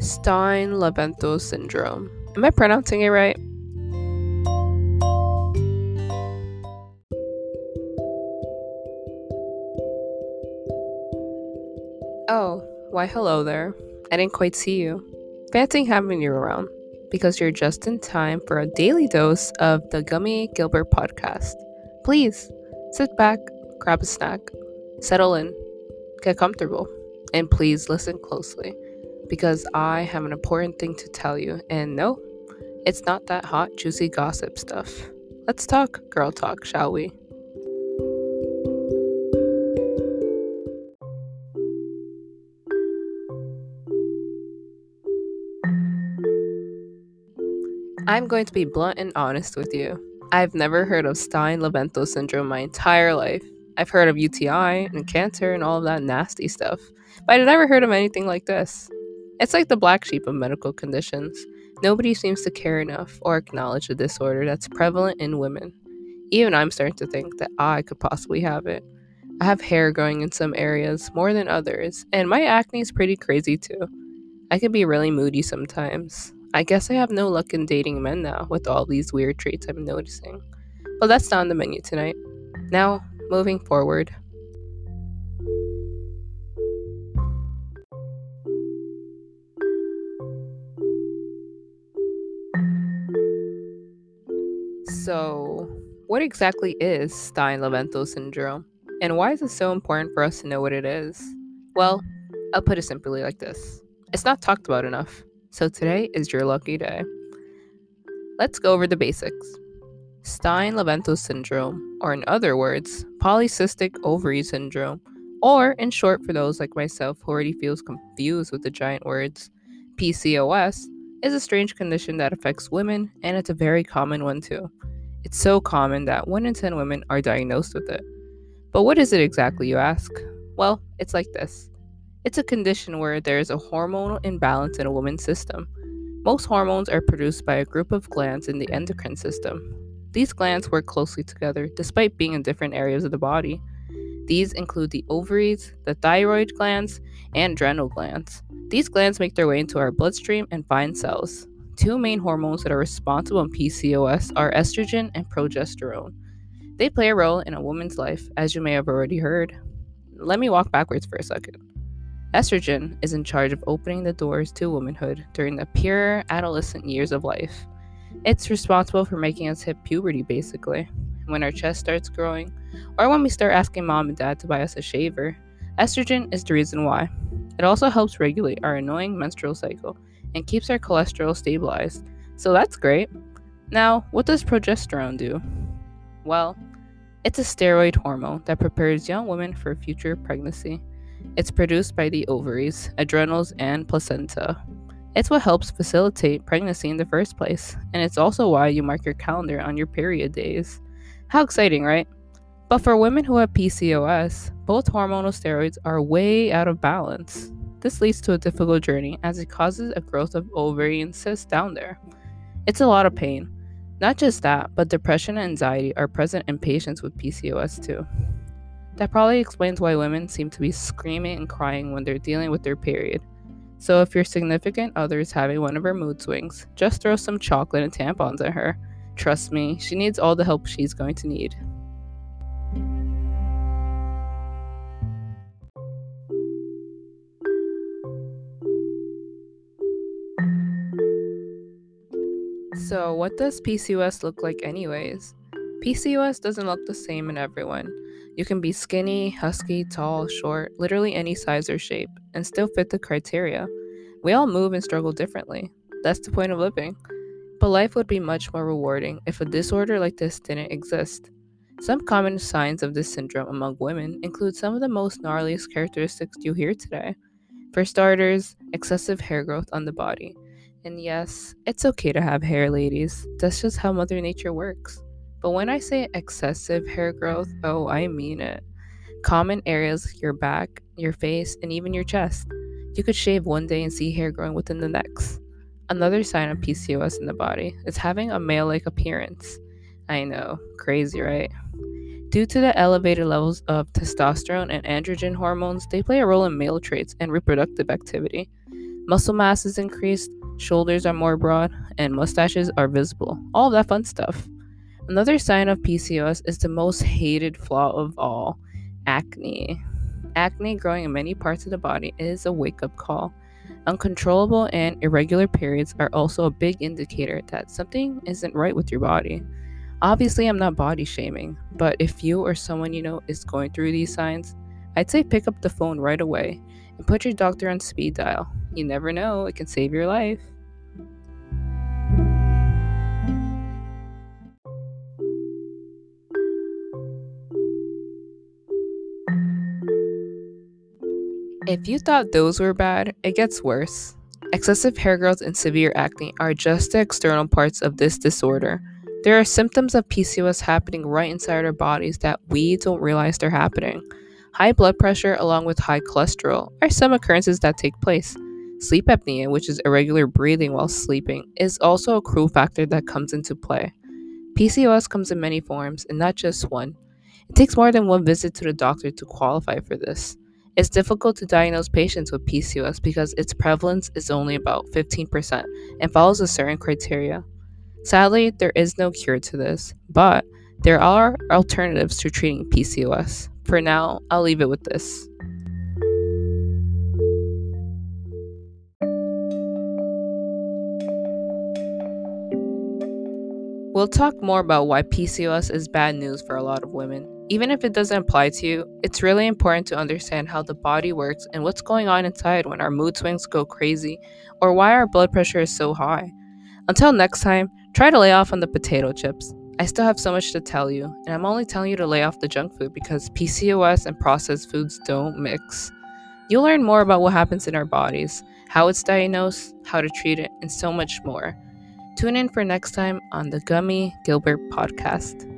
Stein Leventhal syndrome. Am I pronouncing it right? Oh, why hello there. I didn't quite see you. Fancy having you around because you're just in time for a daily dose of the Gummy Gilbert podcast. Please sit back, grab a snack, settle in, get comfortable, and please listen closely because I have an important thing to tell you. And no, it's not that hot, juicy gossip stuff. Let's talk girl talk, shall we? I'm going to be blunt and honest with you. I've never heard of Stein Leventhal syndrome my entire life. I've heard of UTI and cancer and all of that nasty stuff, but I've never heard of anything like this. It's like the black sheep of medical conditions. Nobody seems to care enough or acknowledge the disorder that's prevalent in women. Even I'm starting to think that I could possibly have it. I have hair growing in some areas more than others, and my acne is pretty crazy too. I can be really moody sometimes. I guess I have no luck in dating men now with all these weird traits I'm noticing. But that's not on the menu tonight. Now, moving forward. So, what exactly is Stein Leventhal syndrome? And why is it so important for us to know what it is? Well, I'll put it simply like this it's not talked about enough. So today is your lucky day. Let's go over the basics. Stein Leventhal syndrome, or in other words, polycystic ovary syndrome, or in short for those like myself who already feels confused with the giant words, PCOS, is a strange condition that affects women and it's a very common one too. It's so common that 1 in 10 women are diagnosed with it. But what is it exactly, you ask? Well, it's like this it's a condition where there is a hormonal imbalance in a woman's system. Most hormones are produced by a group of glands in the endocrine system. These glands work closely together despite being in different areas of the body. These include the ovaries, the thyroid glands, and adrenal glands. These glands make their way into our bloodstream and find cells. Two main hormones that are responsible in PCOS are estrogen and progesterone. They play a role in a woman's life, as you may have already heard. Let me walk backwards for a second. Estrogen is in charge of opening the doors to womanhood during the pure adolescent years of life. It's responsible for making us hit puberty, basically, when our chest starts growing, or when we start asking mom and dad to buy us a shaver. Estrogen is the reason why. It also helps regulate our annoying menstrual cycle and keeps our cholesterol stabilized, so that's great. Now, what does progesterone do? Well, it's a steroid hormone that prepares young women for future pregnancy. It's produced by the ovaries, adrenals, and placenta. It's what helps facilitate pregnancy in the first place, and it's also why you mark your calendar on your period days. How exciting, right? But for women who have PCOS, both hormonal steroids are way out of balance. This leads to a difficult journey as it causes a growth of ovarian cysts down there. It's a lot of pain. Not just that, but depression and anxiety are present in patients with PCOS too. That probably explains why women seem to be screaming and crying when they're dealing with their period. So if your significant other is having one of her mood swings, just throw some chocolate and tampons at her. Trust me, she needs all the help she's going to need. So, what does PCOS look like, anyways? PCOS doesn't look the same in everyone. You can be skinny, husky, tall, short, literally any size or shape, and still fit the criteria. We all move and struggle differently. That's the point of living. But life would be much more rewarding if a disorder like this didn't exist. Some common signs of this syndrome among women include some of the most gnarliest characteristics you hear today. For starters, excessive hair growth on the body. And yes, it's okay to have hair, ladies. That's just how Mother Nature works. But when I say excessive hair growth, oh, I mean it. Common areas, your back, your face, and even your chest. You could shave one day and see hair growing within the next. Another sign of PCOS in the body is having a male like appearance. I know, crazy, right? Due to the elevated levels of testosterone and androgen hormones, they play a role in male traits and reproductive activity. Muscle mass is increased, shoulders are more broad, and mustaches are visible. All that fun stuff. Another sign of PCOS is the most hated flaw of all acne. Acne growing in many parts of the body is a wake up call. Uncontrollable and irregular periods are also a big indicator that something isn't right with your body. Obviously, I'm not body shaming, but if you or someone you know is going through these signs, I'd say pick up the phone right away and put your doctor on speed dial. You never know, it can save your life. If you thought those were bad, it gets worse. Excessive hair growth and severe acne are just the external parts of this disorder. There are symptoms of PCOS happening right inside our bodies that we don't realize they're happening. High blood pressure, along with high cholesterol, are some occurrences that take place. Sleep apnea, which is irregular breathing while sleeping, is also a cruel factor that comes into play. PCOS comes in many forms and not just one. It takes more than one visit to the doctor to qualify for this. It's difficult to diagnose patients with PCOS because its prevalence is only about 15% and follows a certain criteria. Sadly, there is no cure to this, but there are alternatives to treating PCOS. For now, I'll leave it with this. We'll talk more about why PCOS is bad news for a lot of women. Even if it doesn't apply to you, it's really important to understand how the body works and what's going on inside when our mood swings go crazy or why our blood pressure is so high. Until next time, try to lay off on the potato chips. I still have so much to tell you, and I'm only telling you to lay off the junk food because PCOS and processed foods don't mix. You'll learn more about what happens in our bodies, how it's diagnosed, how to treat it, and so much more. Tune in for next time on the Gummy Gilbert podcast.